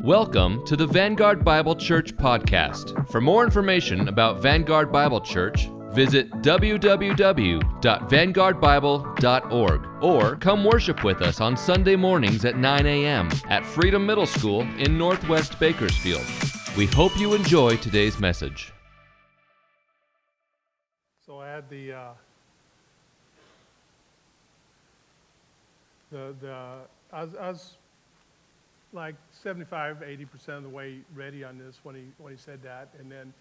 Welcome to the Vanguard Bible Church podcast. For more information about Vanguard Bible Church, visit www.vanguardbible.org or come worship with us on Sunday mornings at 9 a.m. at Freedom Middle School in Northwest Bakersfield. We hope you enjoy today's message. So I had the, uh, the, the, I was, I was like 75, 80% of the way ready on this when he, when he said that. And then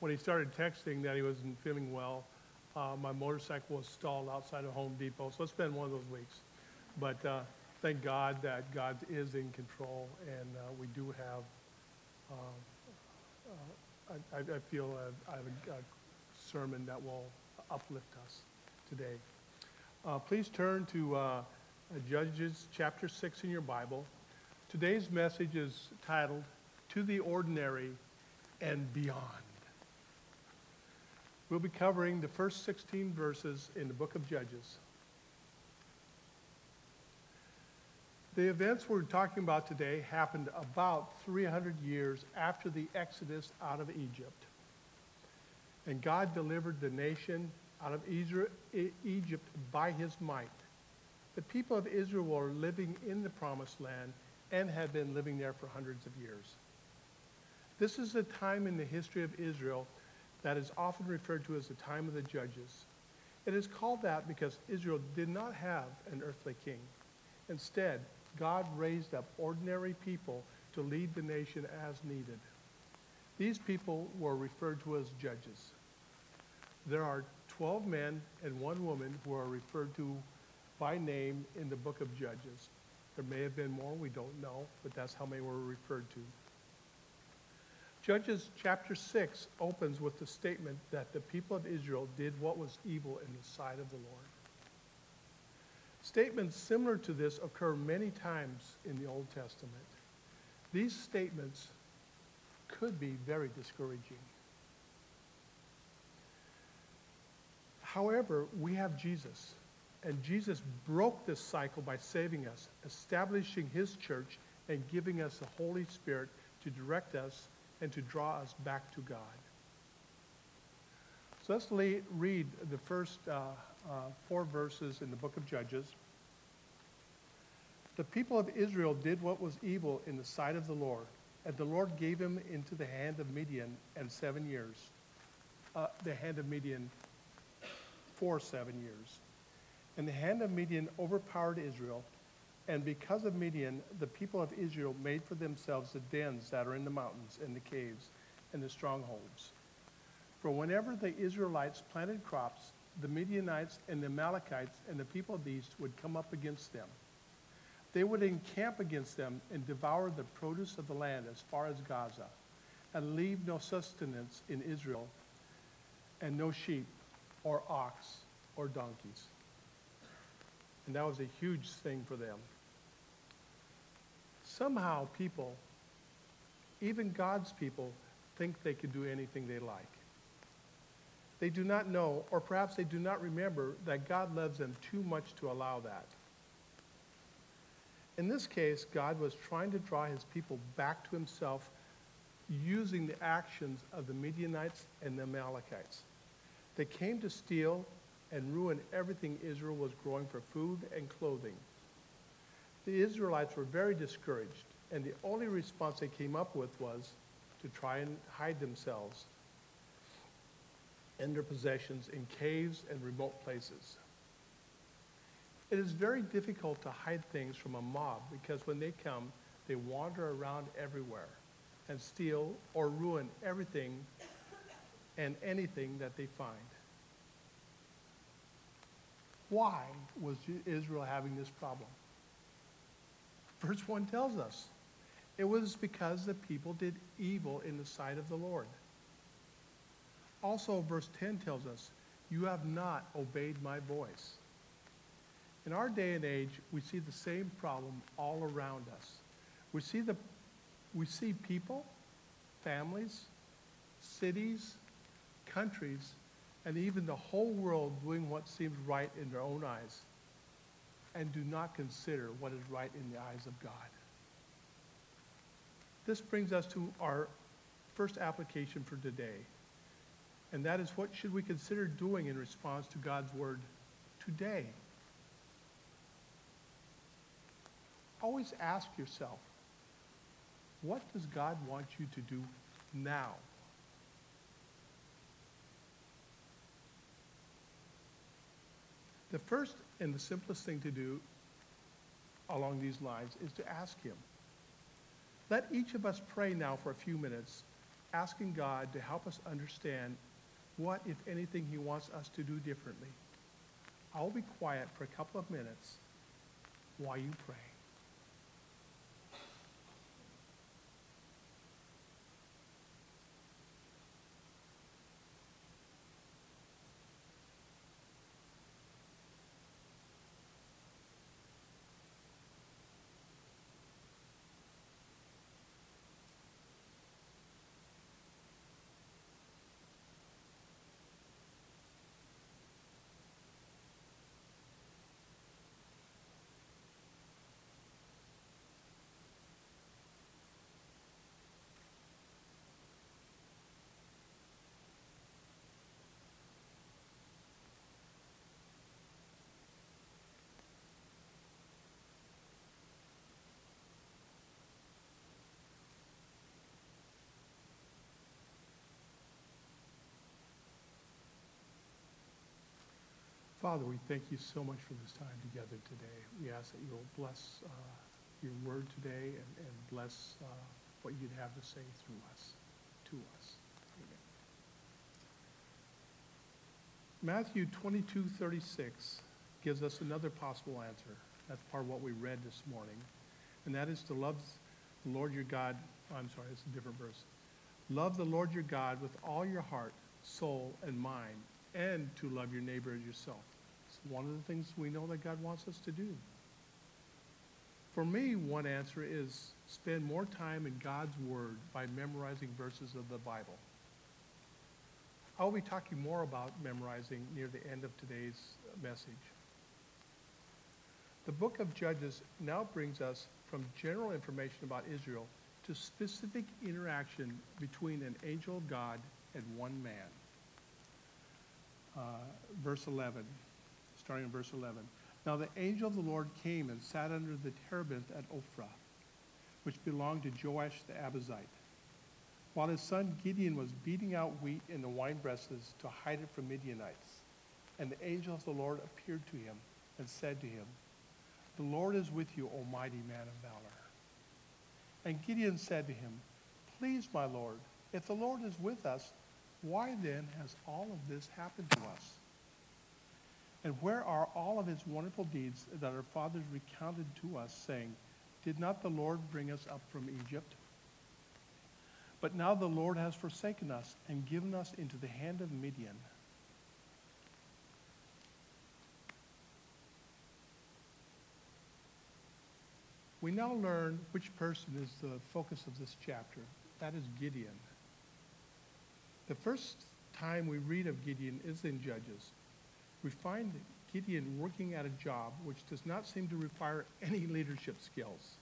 when he started texting that he wasn't feeling well, uh, my motorcycle was stalled outside of Home Depot. So it's been one of those weeks. But uh, thank God that God is in control and uh, we do have, uh, uh, I, I feel I have a, a sermon that will uplift us today. Uh, please turn to Judges chapter 6 in your Bible. Today's message is titled, To the Ordinary and Beyond. We'll be covering the first 16 verses in the book of Judges. The events we're talking about today happened about 300 years after the Exodus out of Egypt. And God delivered the nation out of Egypt by his might. The people of Israel were living in the promised land and had been living there for hundreds of years. This is a time in the history of Israel that is often referred to as the time of the judges. It is called that because Israel did not have an earthly king. Instead, God raised up ordinary people to lead the nation as needed. These people were referred to as judges. There are 12 men and one woman who are referred to by name in the book of Judges. There may have been more, we don't know, but that's how many were referred to. Judges chapter 6 opens with the statement that the people of Israel did what was evil in the sight of the Lord. Statements similar to this occur many times in the Old Testament. These statements could be very discouraging. However, we have Jesus, and Jesus broke this cycle by saving us, establishing his church, and giving us the Holy Spirit to direct us and to draw us back to God. So let's le- read the first uh, uh, four verses in the book of Judges. The people of Israel did what was evil in the sight of the Lord, and the Lord gave him into the hand of Midian and seven years. Uh, the hand of Midian for seven years. And the hand of Midian overpowered Israel, and because of Midian, the people of Israel made for themselves the dens that are in the mountains and the caves and the strongholds. For whenever the Israelites planted crops, the Midianites and the Amalekites and the people of the east would come up against them. They would encamp against them and devour the produce of the land as far as Gaza, and leave no sustenance in Israel, and no sheep, or ox, or donkeys. And that was a huge thing for them. Somehow, people, even God's people, think they can do anything they like. They do not know, or perhaps they do not remember, that God loves them too much to allow that. In this case, God was trying to draw his people back to himself using the actions of the Midianites and the Amalekites. They came to steal and ruin everything Israel was growing for food and clothing. The Israelites were very discouraged, and the only response they came up with was to try and hide themselves and their possessions in caves and remote places. It is very difficult to hide things from a mob because when they come, they wander around everywhere and steal or ruin everything and anything that they find. Why was Israel having this problem? Verse 1 tells us it was because the people did evil in the sight of the Lord. Also, verse 10 tells us, You have not obeyed my voice. In our day and age, we see the same problem all around us. We see, the, we see people, families, cities, countries, and even the whole world doing what seems right in their own eyes and do not consider what is right in the eyes of God. This brings us to our first application for today. And that is what should we consider doing in response to God's word today? Always ask yourself, what does God want you to do now? The first and the simplest thing to do along these lines is to ask Him. Let each of us pray now for a few minutes, asking God to help us understand what, if anything, He wants us to do differently. I'll be quiet for a couple of minutes while you pray. Father, we thank you so much for this time together today. We ask that you'll bless uh, your word today and, and bless uh, what you'd have to say through us, to us. Amen. Matthew 22, 36 gives us another possible answer. That's part of what we read this morning. And that is to love the Lord your God. I'm sorry, it's a different verse. Love the Lord your God with all your heart, soul, and mind, and to love your neighbor as yourself. One of the things we know that God wants us to do. For me, one answer is spend more time in God's Word by memorizing verses of the Bible. I'll be talking more about memorizing near the end of today's message. The book of Judges now brings us from general information about Israel to specific interaction between an angel of God and one man. Uh, verse 11, starting in verse 11. Now the angel of the Lord came and sat under the terebinth at Ophrah, which belonged to Joash the Abiezrite, while his son Gideon was beating out wheat in the wine presses to hide it from Midianites. And the angel of the Lord appeared to him and said to him, The Lord is with you, O mighty man of valor. And Gideon said to him, Please, my Lord, if the Lord is with us, why then has all of this happened to us? And where are all of his wonderful deeds that our fathers recounted to us, saying, Did not the Lord bring us up from Egypt? But now the Lord has forsaken us and given us into the hand of Midian. We now learn which person is the focus of this chapter. That is Gideon. The first time we read of Gideon is in Judges. We find Gideon working at a job which does not seem to require any leadership skills,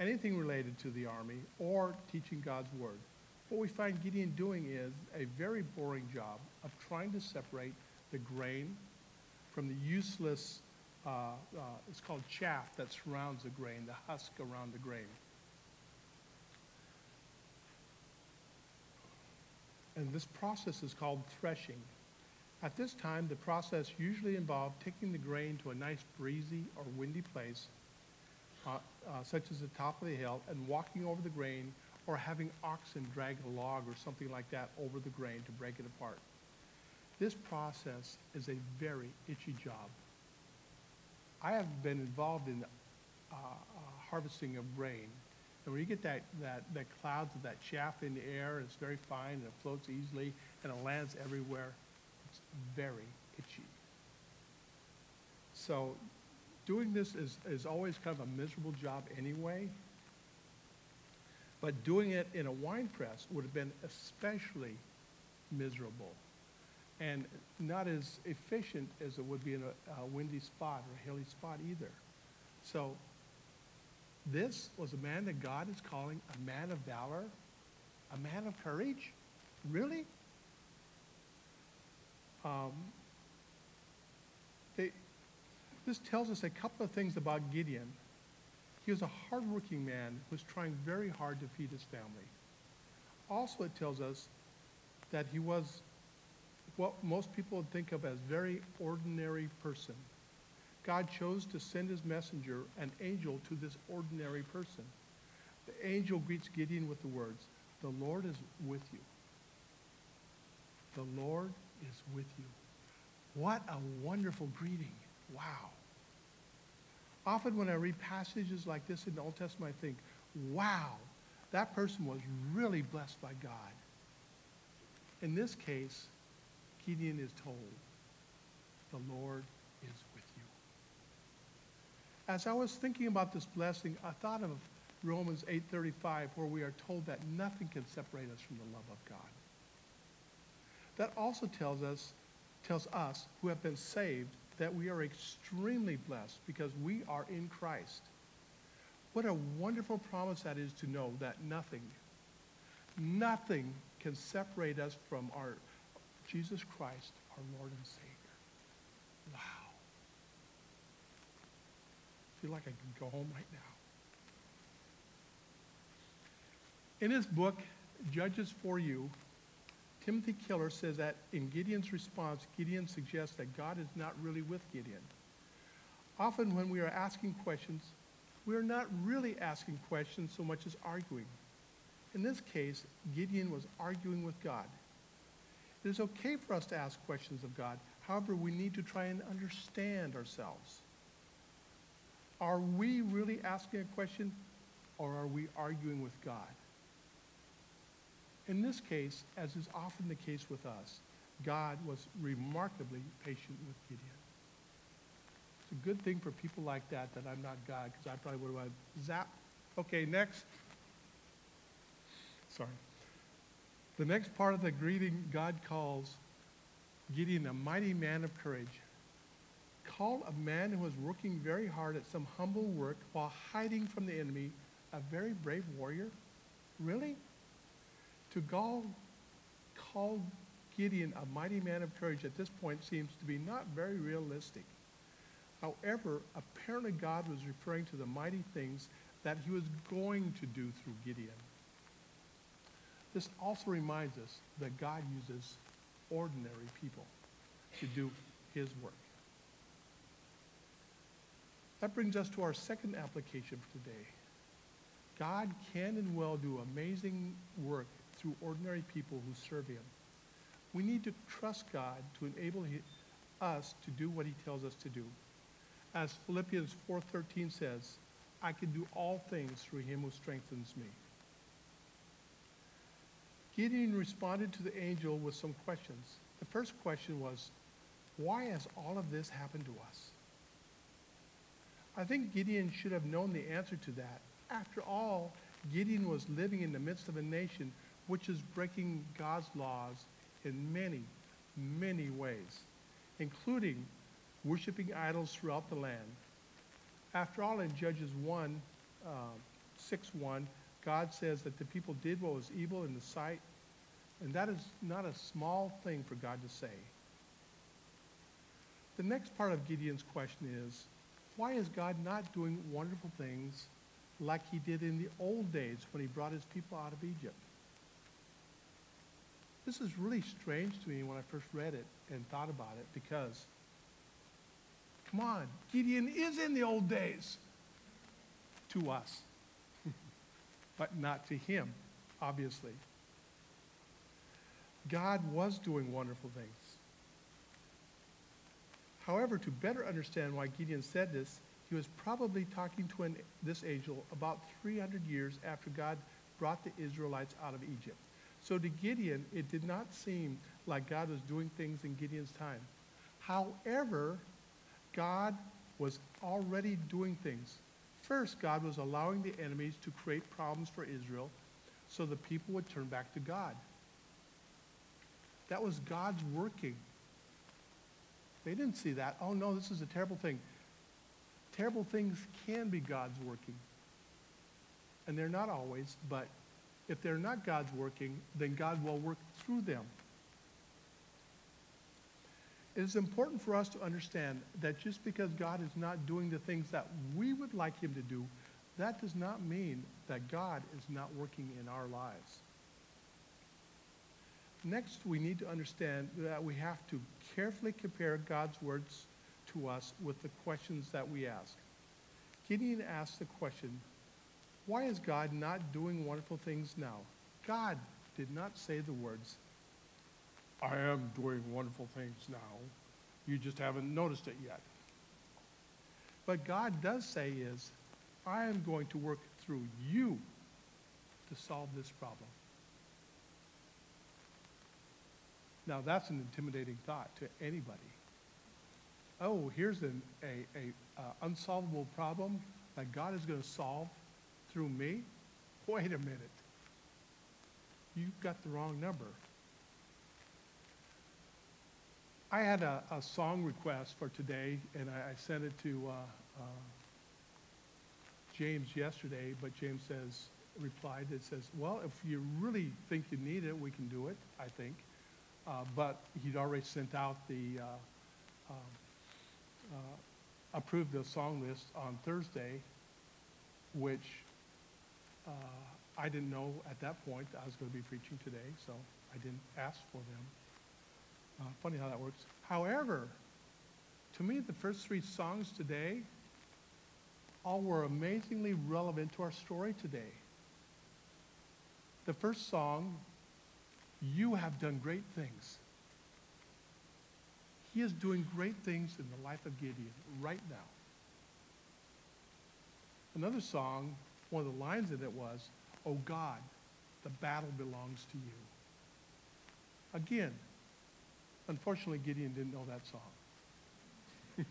anything related to the army or teaching God's word. What we find Gideon doing is a very boring job of trying to separate the grain from the useless, uh, uh, it's called chaff that surrounds the grain, the husk around the grain. And this process is called threshing. At this time, the process usually involved taking the grain to a nice breezy or windy place, uh, uh, such as the top of the hill, and walking over the grain or having oxen drag a log or something like that over the grain to break it apart. This process is a very itchy job. I have been involved in uh, uh, harvesting of grain. And when you get that, that, that clouds of that chaff in the air, it's very fine and it floats easily and it lands everywhere, very itchy. So doing this is, is always kind of a miserable job anyway. But doing it in a wine press would have been especially miserable and not as efficient as it would be in a, a windy spot or a hilly spot either. So this was a man that God is calling a man of valor, a man of courage? Really? Um, they, this tells us a couple of things about Gideon. He was a hardworking man who was trying very hard to feed his family. Also, it tells us that he was what most people would think of as very ordinary person. God chose to send his messenger, an angel, to this ordinary person. The angel greets Gideon with the words, The Lord is with you. The Lord is with you. What a wonderful greeting. Wow. Often when I read passages like this in the Old Testament, I think, wow, that person was really blessed by God. In this case, Gideon is told, the Lord is with you. As I was thinking about this blessing, I thought of Romans 8:35 where we are told that nothing can separate us from the love of God. That also tells us tells us who have been saved that we are extremely blessed because we are in Christ. What a wonderful promise that is to know that nothing, nothing can separate us from our Jesus Christ, our Lord and Savior. Wow. I feel like I can go home right now. In his book, Judges for You, Timothy Keller says that in Gideon's response, Gideon suggests that God is not really with Gideon. Often when we are asking questions, we are not really asking questions so much as arguing. In this case, Gideon was arguing with God. It is okay for us to ask questions of God. However, we need to try and understand ourselves. Are we really asking a question or are we arguing with God? In this case, as is often the case with us, God was remarkably patient with Gideon. It's a good thing for people like that that I'm not God, because I probably would have zap. Okay, next. Sorry. The next part of the greeting, God calls Gideon a mighty man of courage. Called a man who was working very hard at some humble work while hiding from the enemy, a very brave warrior? Really? To call, call Gideon a mighty man of courage at this point seems to be not very realistic. However, apparently God was referring to the mighty things that he was going to do through Gideon. This also reminds us that God uses ordinary people to do his work. That brings us to our second application for today. God can and will do amazing work through ordinary people who serve him. We need to trust God to enable us to do what he tells us to do. As Philippians 4:13 says, I can do all things through him who strengthens me. Gideon responded to the angel with some questions. The first question was, why has all of this happened to us? I think Gideon should have known the answer to that. After all, Gideon was living in the midst of a nation which is breaking God's laws in many, many ways, including worshiping idols throughout the land. After all, in Judges 1, uh, 6 1, God says that the people did what was evil in the sight, and that is not a small thing for God to say. The next part of Gideon's question is why is God not doing wonderful things like he did in the old days when he brought his people out of Egypt? This is really strange to me when I first read it and thought about it because, come on, Gideon is in the old days to us, but not to him, obviously. God was doing wonderful things. However, to better understand why Gideon said this, he was probably talking to an, this angel about 300 years after God brought the Israelites out of Egypt. So to Gideon, it did not seem like God was doing things in Gideon's time. However, God was already doing things. First, God was allowing the enemies to create problems for Israel so the people would turn back to God. That was God's working. They didn't see that. Oh no, this is a terrible thing. Terrible things can be God's working. And they're not always, but if they're not God's working, then God will work through them. It is important for us to understand that just because God is not doing the things that we would like him to do, that does not mean that God is not working in our lives. Next, we need to understand that we have to carefully compare God's words to us with the questions that we ask. Gideon asked the question, why is God not doing wonderful things now? God did not say the words, I am doing wonderful things now. You just haven't noticed it yet. What God does say is, I am going to work through you to solve this problem. Now, that's an intimidating thought to anybody. Oh, here's an a, a, uh, unsolvable problem that God is going to solve through me? Wait a minute. You've got the wrong number. I had a, a song request for today, and I, I sent it to uh, uh, James yesterday, but James says, replied, it says, well, if you really think you need it, we can do it, I think. Uh, but he'd already sent out the, uh, um, uh, approved the song list on Thursday, which uh, I didn't know at that point I was going to be preaching today, so I didn't ask for them. Uh, funny how that works. However, to me, the first three songs today all were amazingly relevant to our story today. The first song, You Have Done Great Things. He is doing great things in the life of Gideon right now. Another song, one of the lines in it was, Oh God, the battle belongs to you. Again, unfortunately, Gideon didn't know that song.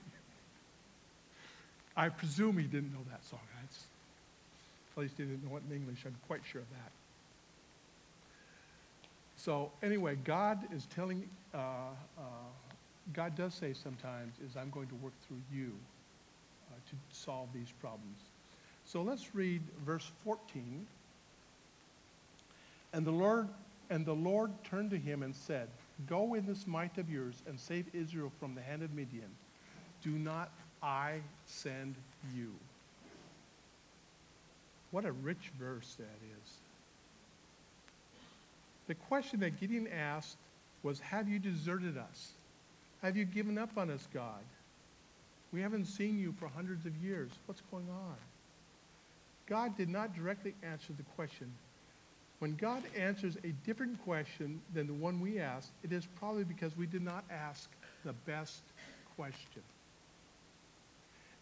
I presume he didn't know that song. That's, at least he didn't know it in English. I'm quite sure of that. So anyway, God is telling, uh, uh, God does say sometimes, is I'm going to work through you uh, to solve these problems. So let's read verse 14. And the Lord and the Lord turned to him and said, Go in this might of yours and save Israel from the hand of Midian. Do not I send you. What a rich verse that is. The question that Gideon asked was, Have you deserted us? Have you given up on us, God? We haven't seen you for hundreds of years. What's going on? God did not directly answer the question. When God answers a different question than the one we asked, it is probably because we did not ask the best question.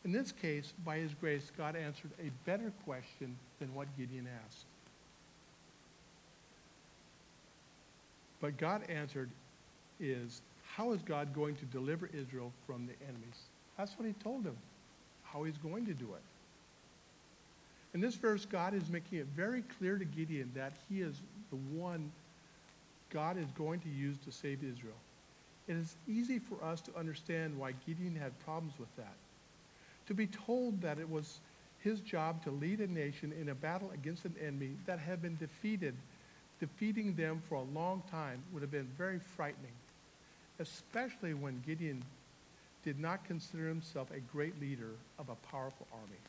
In this case, by his grace, God answered a better question than what Gideon asked. But God answered is, how is God going to deliver Israel from the enemies? That's what he told him, how he's going to do it. In this verse, God is making it very clear to Gideon that he is the one God is going to use to save Israel. It is easy for us to understand why Gideon had problems with that. To be told that it was his job to lead a nation in a battle against an enemy that had been defeated, defeating them for a long time, would have been very frightening, especially when Gideon did not consider himself a great leader of a powerful army.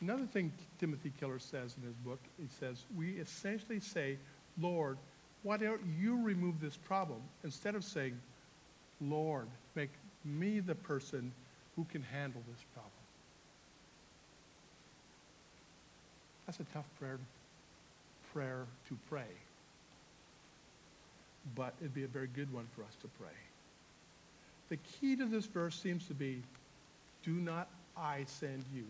Another thing Timothy Keller says in his book, he says, we essentially say, Lord, why don't you remove this problem? Instead of saying, Lord, make me the person who can handle this problem. That's a tough prayer, prayer to pray. But it'd be a very good one for us to pray. The key to this verse seems to be, do not I send you.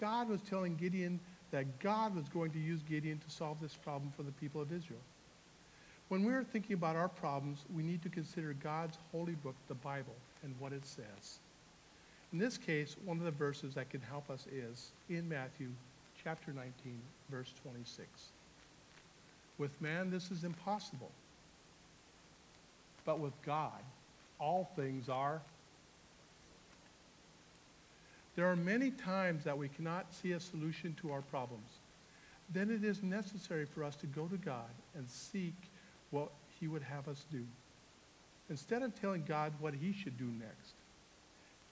God was telling Gideon that God was going to use Gideon to solve this problem for the people of Israel. When we're thinking about our problems, we need to consider God's holy book, the Bible, and what it says. In this case, one of the verses that can help us is in Matthew chapter 19, verse 26. With man, this is impossible. But with God, all things are There are many times that we cannot see a solution to our problems. Then it is necessary for us to go to God and seek what he would have us do. Instead of telling God what he should do next,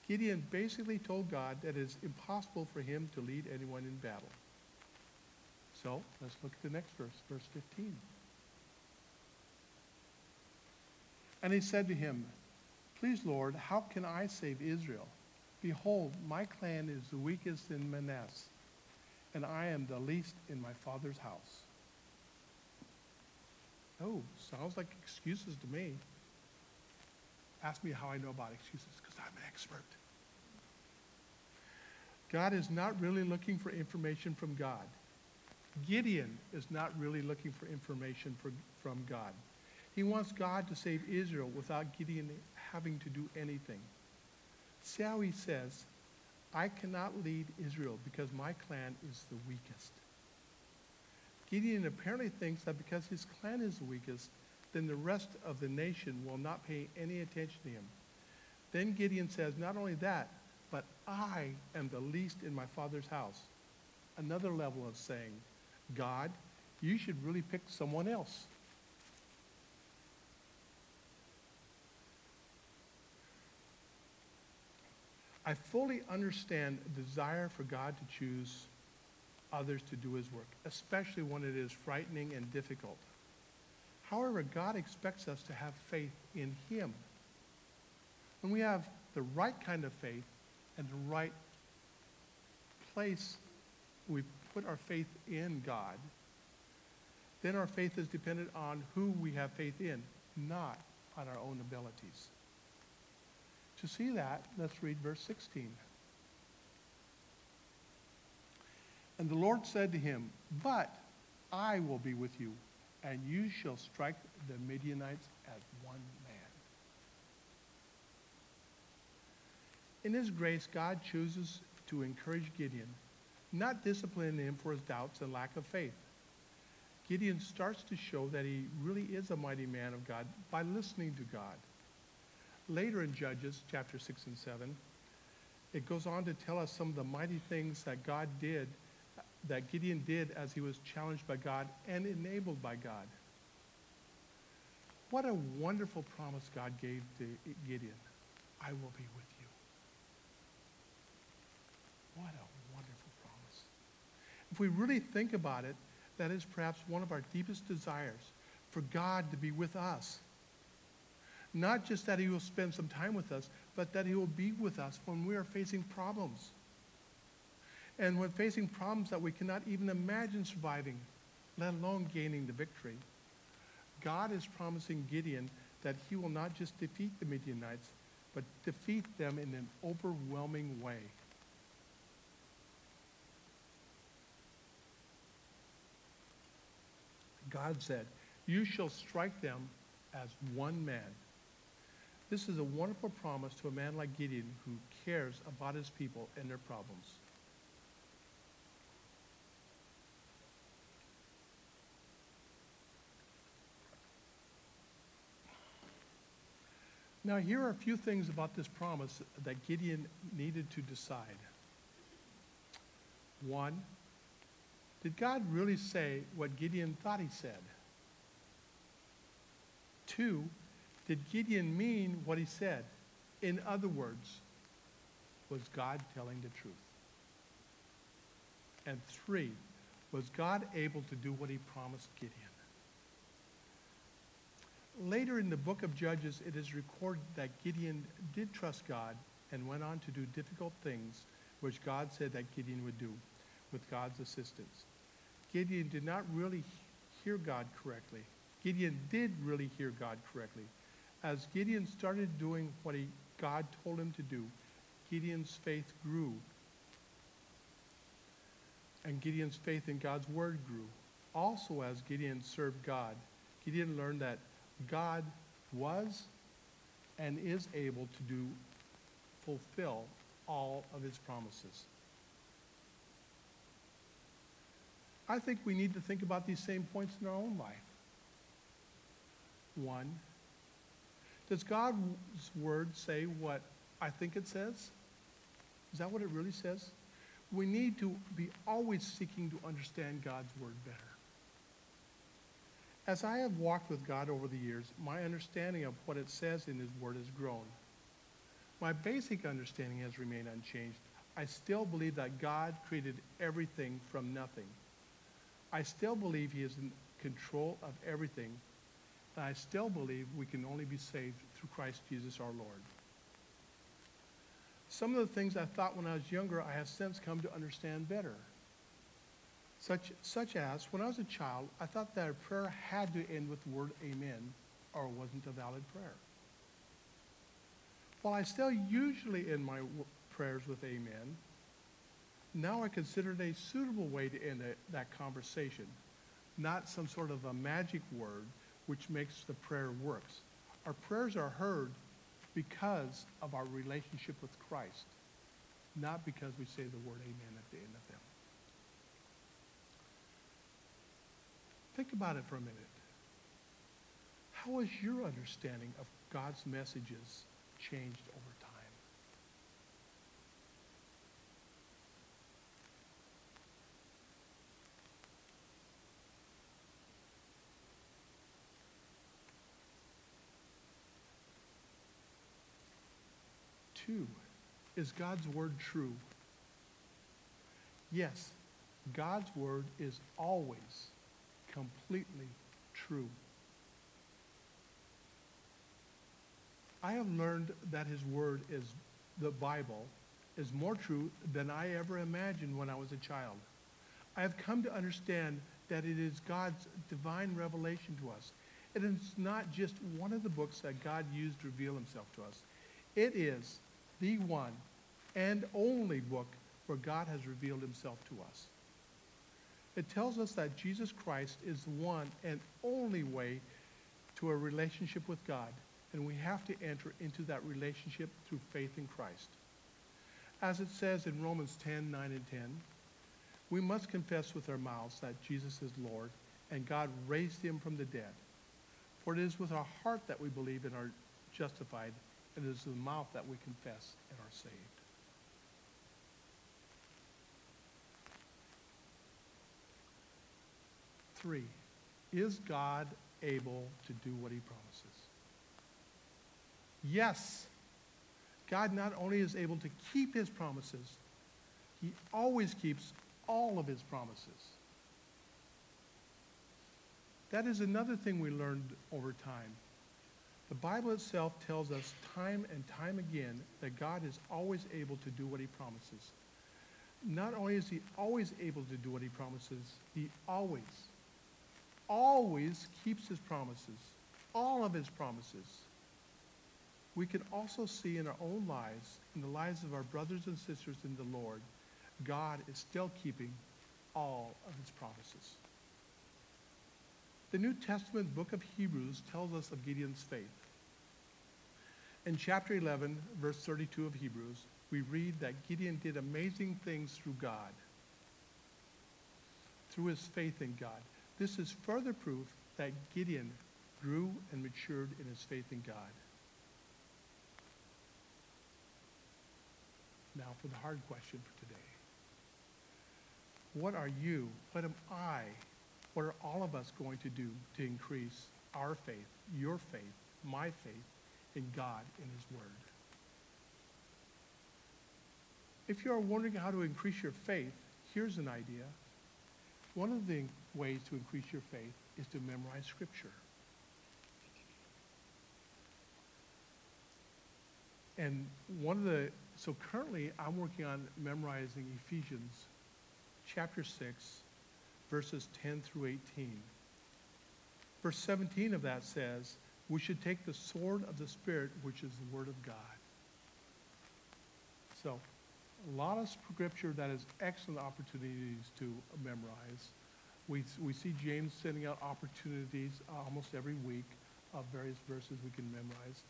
Gideon basically told God that it is impossible for him to lead anyone in battle. So let's look at the next verse, verse 15. And he said to him, Please, Lord, how can I save Israel? Behold, my clan is the weakest in Manasseh, and I am the least in my father's house. Oh, sounds like excuses to me. Ask me how I know about excuses, because I'm an expert. God is not really looking for information from God. Gideon is not really looking for information for, from God. He wants God to save Israel without Gideon having to do anything. See how he says, I cannot lead Israel because my clan is the weakest. Gideon apparently thinks that because his clan is the weakest, then the rest of the nation will not pay any attention to him. Then Gideon says, not only that, but I am the least in my father's house. Another level of saying, God, you should really pick someone else. I fully understand the desire for God to choose others to do his work, especially when it is frightening and difficult. However, God expects us to have faith in him. When we have the right kind of faith and the right place, we put our faith in God, then our faith is dependent on who we have faith in, not on our own abilities. To see that, let's read verse 16. And the Lord said to him, But I will be with you, and you shall strike the Midianites as one man. In his grace, God chooses to encourage Gideon, not discipline him for his doubts and lack of faith. Gideon starts to show that he really is a mighty man of God by listening to God. Later in Judges, chapter 6 and 7, it goes on to tell us some of the mighty things that God did, that Gideon did as he was challenged by God and enabled by God. What a wonderful promise God gave to Gideon. I will be with you. What a wonderful promise. If we really think about it, that is perhaps one of our deepest desires for God to be with us. Not just that he will spend some time with us, but that he will be with us when we are facing problems. And when facing problems that we cannot even imagine surviving, let alone gaining the victory, God is promising Gideon that he will not just defeat the Midianites, but defeat them in an overwhelming way. God said, You shall strike them as one man. This is a wonderful promise to a man like Gideon who cares about his people and their problems. Now, here are a few things about this promise that Gideon needed to decide. One, did God really say what Gideon thought he said? Two, did Gideon mean what he said? In other words, was God telling the truth? And three, was God able to do what he promised Gideon? Later in the book of Judges, it is recorded that Gideon did trust God and went on to do difficult things which God said that Gideon would do with God's assistance. Gideon did not really hear God correctly. Gideon did really hear God correctly. As Gideon started doing what he, God told him to do, Gideon's faith grew. And Gideon's faith in God's word grew. Also, as Gideon served God, Gideon learned that God was and is able to do fulfill all of his promises. I think we need to think about these same points in our own life. One, does God's word say what I think it says? Is that what it really says? We need to be always seeking to understand God's word better. As I have walked with God over the years, my understanding of what it says in his word has grown. My basic understanding has remained unchanged. I still believe that God created everything from nothing. I still believe he is in control of everything. And I still believe we can only be saved through Christ Jesus our Lord. Some of the things I thought when I was younger, I have since come to understand better. Such, such as, when I was a child, I thought that a prayer had to end with the word amen or it wasn't a valid prayer. While I still usually end my prayers with amen, now I consider it a suitable way to end a, that conversation, not some sort of a magic word which makes the prayer works. Our prayers are heard because of our relationship with Christ, not because we say the word amen at the end of them. Think about it for a minute. How has your understanding of God's messages changed over Two, is God's word true? Yes, God's word is always completely true. I have learned that his word is, the Bible, is more true than I ever imagined when I was a child. I have come to understand that it is God's divine revelation to us. And It is not just one of the books that God used to reveal himself to us. It is the one and only book where God has revealed himself to us. It tells us that Jesus Christ is the one and only way to a relationship with God, and we have to enter into that relationship through faith in Christ. As it says in Romans 10, 9 and 10, we must confess with our mouths that Jesus is Lord, and God raised him from the dead. For it is with our heart that we believe and are justified, it is the mouth that we confess and are saved. Three, is God able to do what he promises? Yes. God not only is able to keep his promises, he always keeps all of his promises. That is another thing we learned over time. The Bible itself tells us time and time again that God is always able to do what he promises. Not only is he always able to do what he promises, he always, always keeps his promises, all of his promises. We can also see in our own lives, in the lives of our brothers and sisters in the Lord, God is still keeping all of his promises. The New Testament book of Hebrews tells us of Gideon's faith. In chapter 11, verse 32 of Hebrews, we read that Gideon did amazing things through God, through his faith in God. This is further proof that Gideon grew and matured in his faith in God. Now for the hard question for today. What are you, what am I, what are all of us going to do to increase our faith, your faith, my faith in God, in his word? If you are wondering how to increase your faith, here's an idea. One of the ways to increase your faith is to memorize Scripture. And one of the, so currently I'm working on memorizing Ephesians chapter 6, verses 10 through 18. Verse 17 of that says, we should take the sword of the Spirit, which is the Word of God. So, a lot of scripture that is excellent opportunities to memorize. We, we see James sending out opportunities uh, almost every week of various verses we can memorize.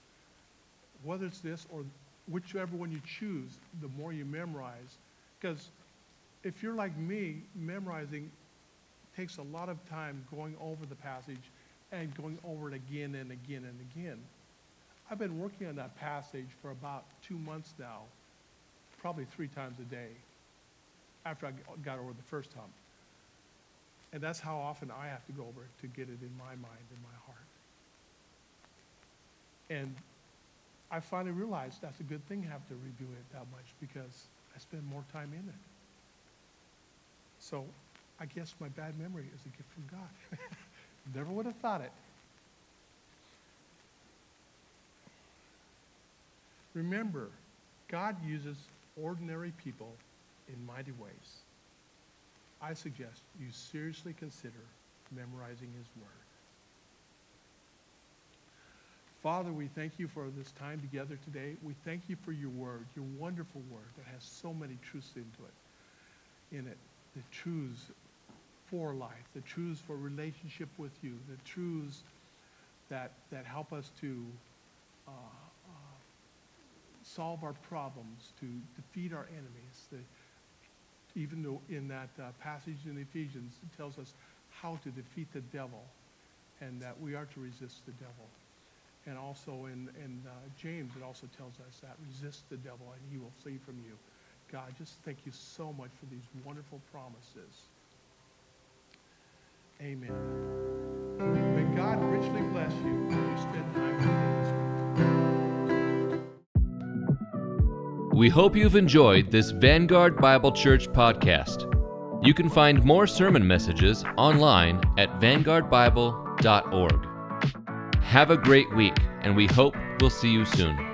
Whether it's this or whichever one you choose, the more you memorize. Because if you're like me, memorizing takes a lot of time going over the passage and going over it again and again and again. I've been working on that passage for about two months now. probably three times a day after I got over the first hump. And that's how often I have to go over it to get it in my mind in my heart. And I finally realized that's a good thing to have to review it that much because I spend more time in it. So I guess my bad memory is a gift from God. Never would have thought it. Remember, God uses ordinary people in mighty ways. I suggest you seriously consider memorizing His Word. Father, we thank you for this time together today. We thank you for your Word, your wonderful Word that has so many truths into it, in it. The truths for life, the truths for relationship with you, the truths that, that help us to uh, uh, solve our problems, to defeat our enemies. The, even though in that uh, passage in Ephesians, it tells us how to defeat the devil and that we are to resist the devil. And also in, in uh, James, it also tells us that resist the devil and he will flee from you. God, just thank you so much for these wonderful promises. Amen. May God richly bless you as you spend time with week. We hope you've enjoyed this Vanguard Bible Church podcast. You can find more sermon messages online at vanguardbible.org. Have a great week, and we hope we'll see you soon.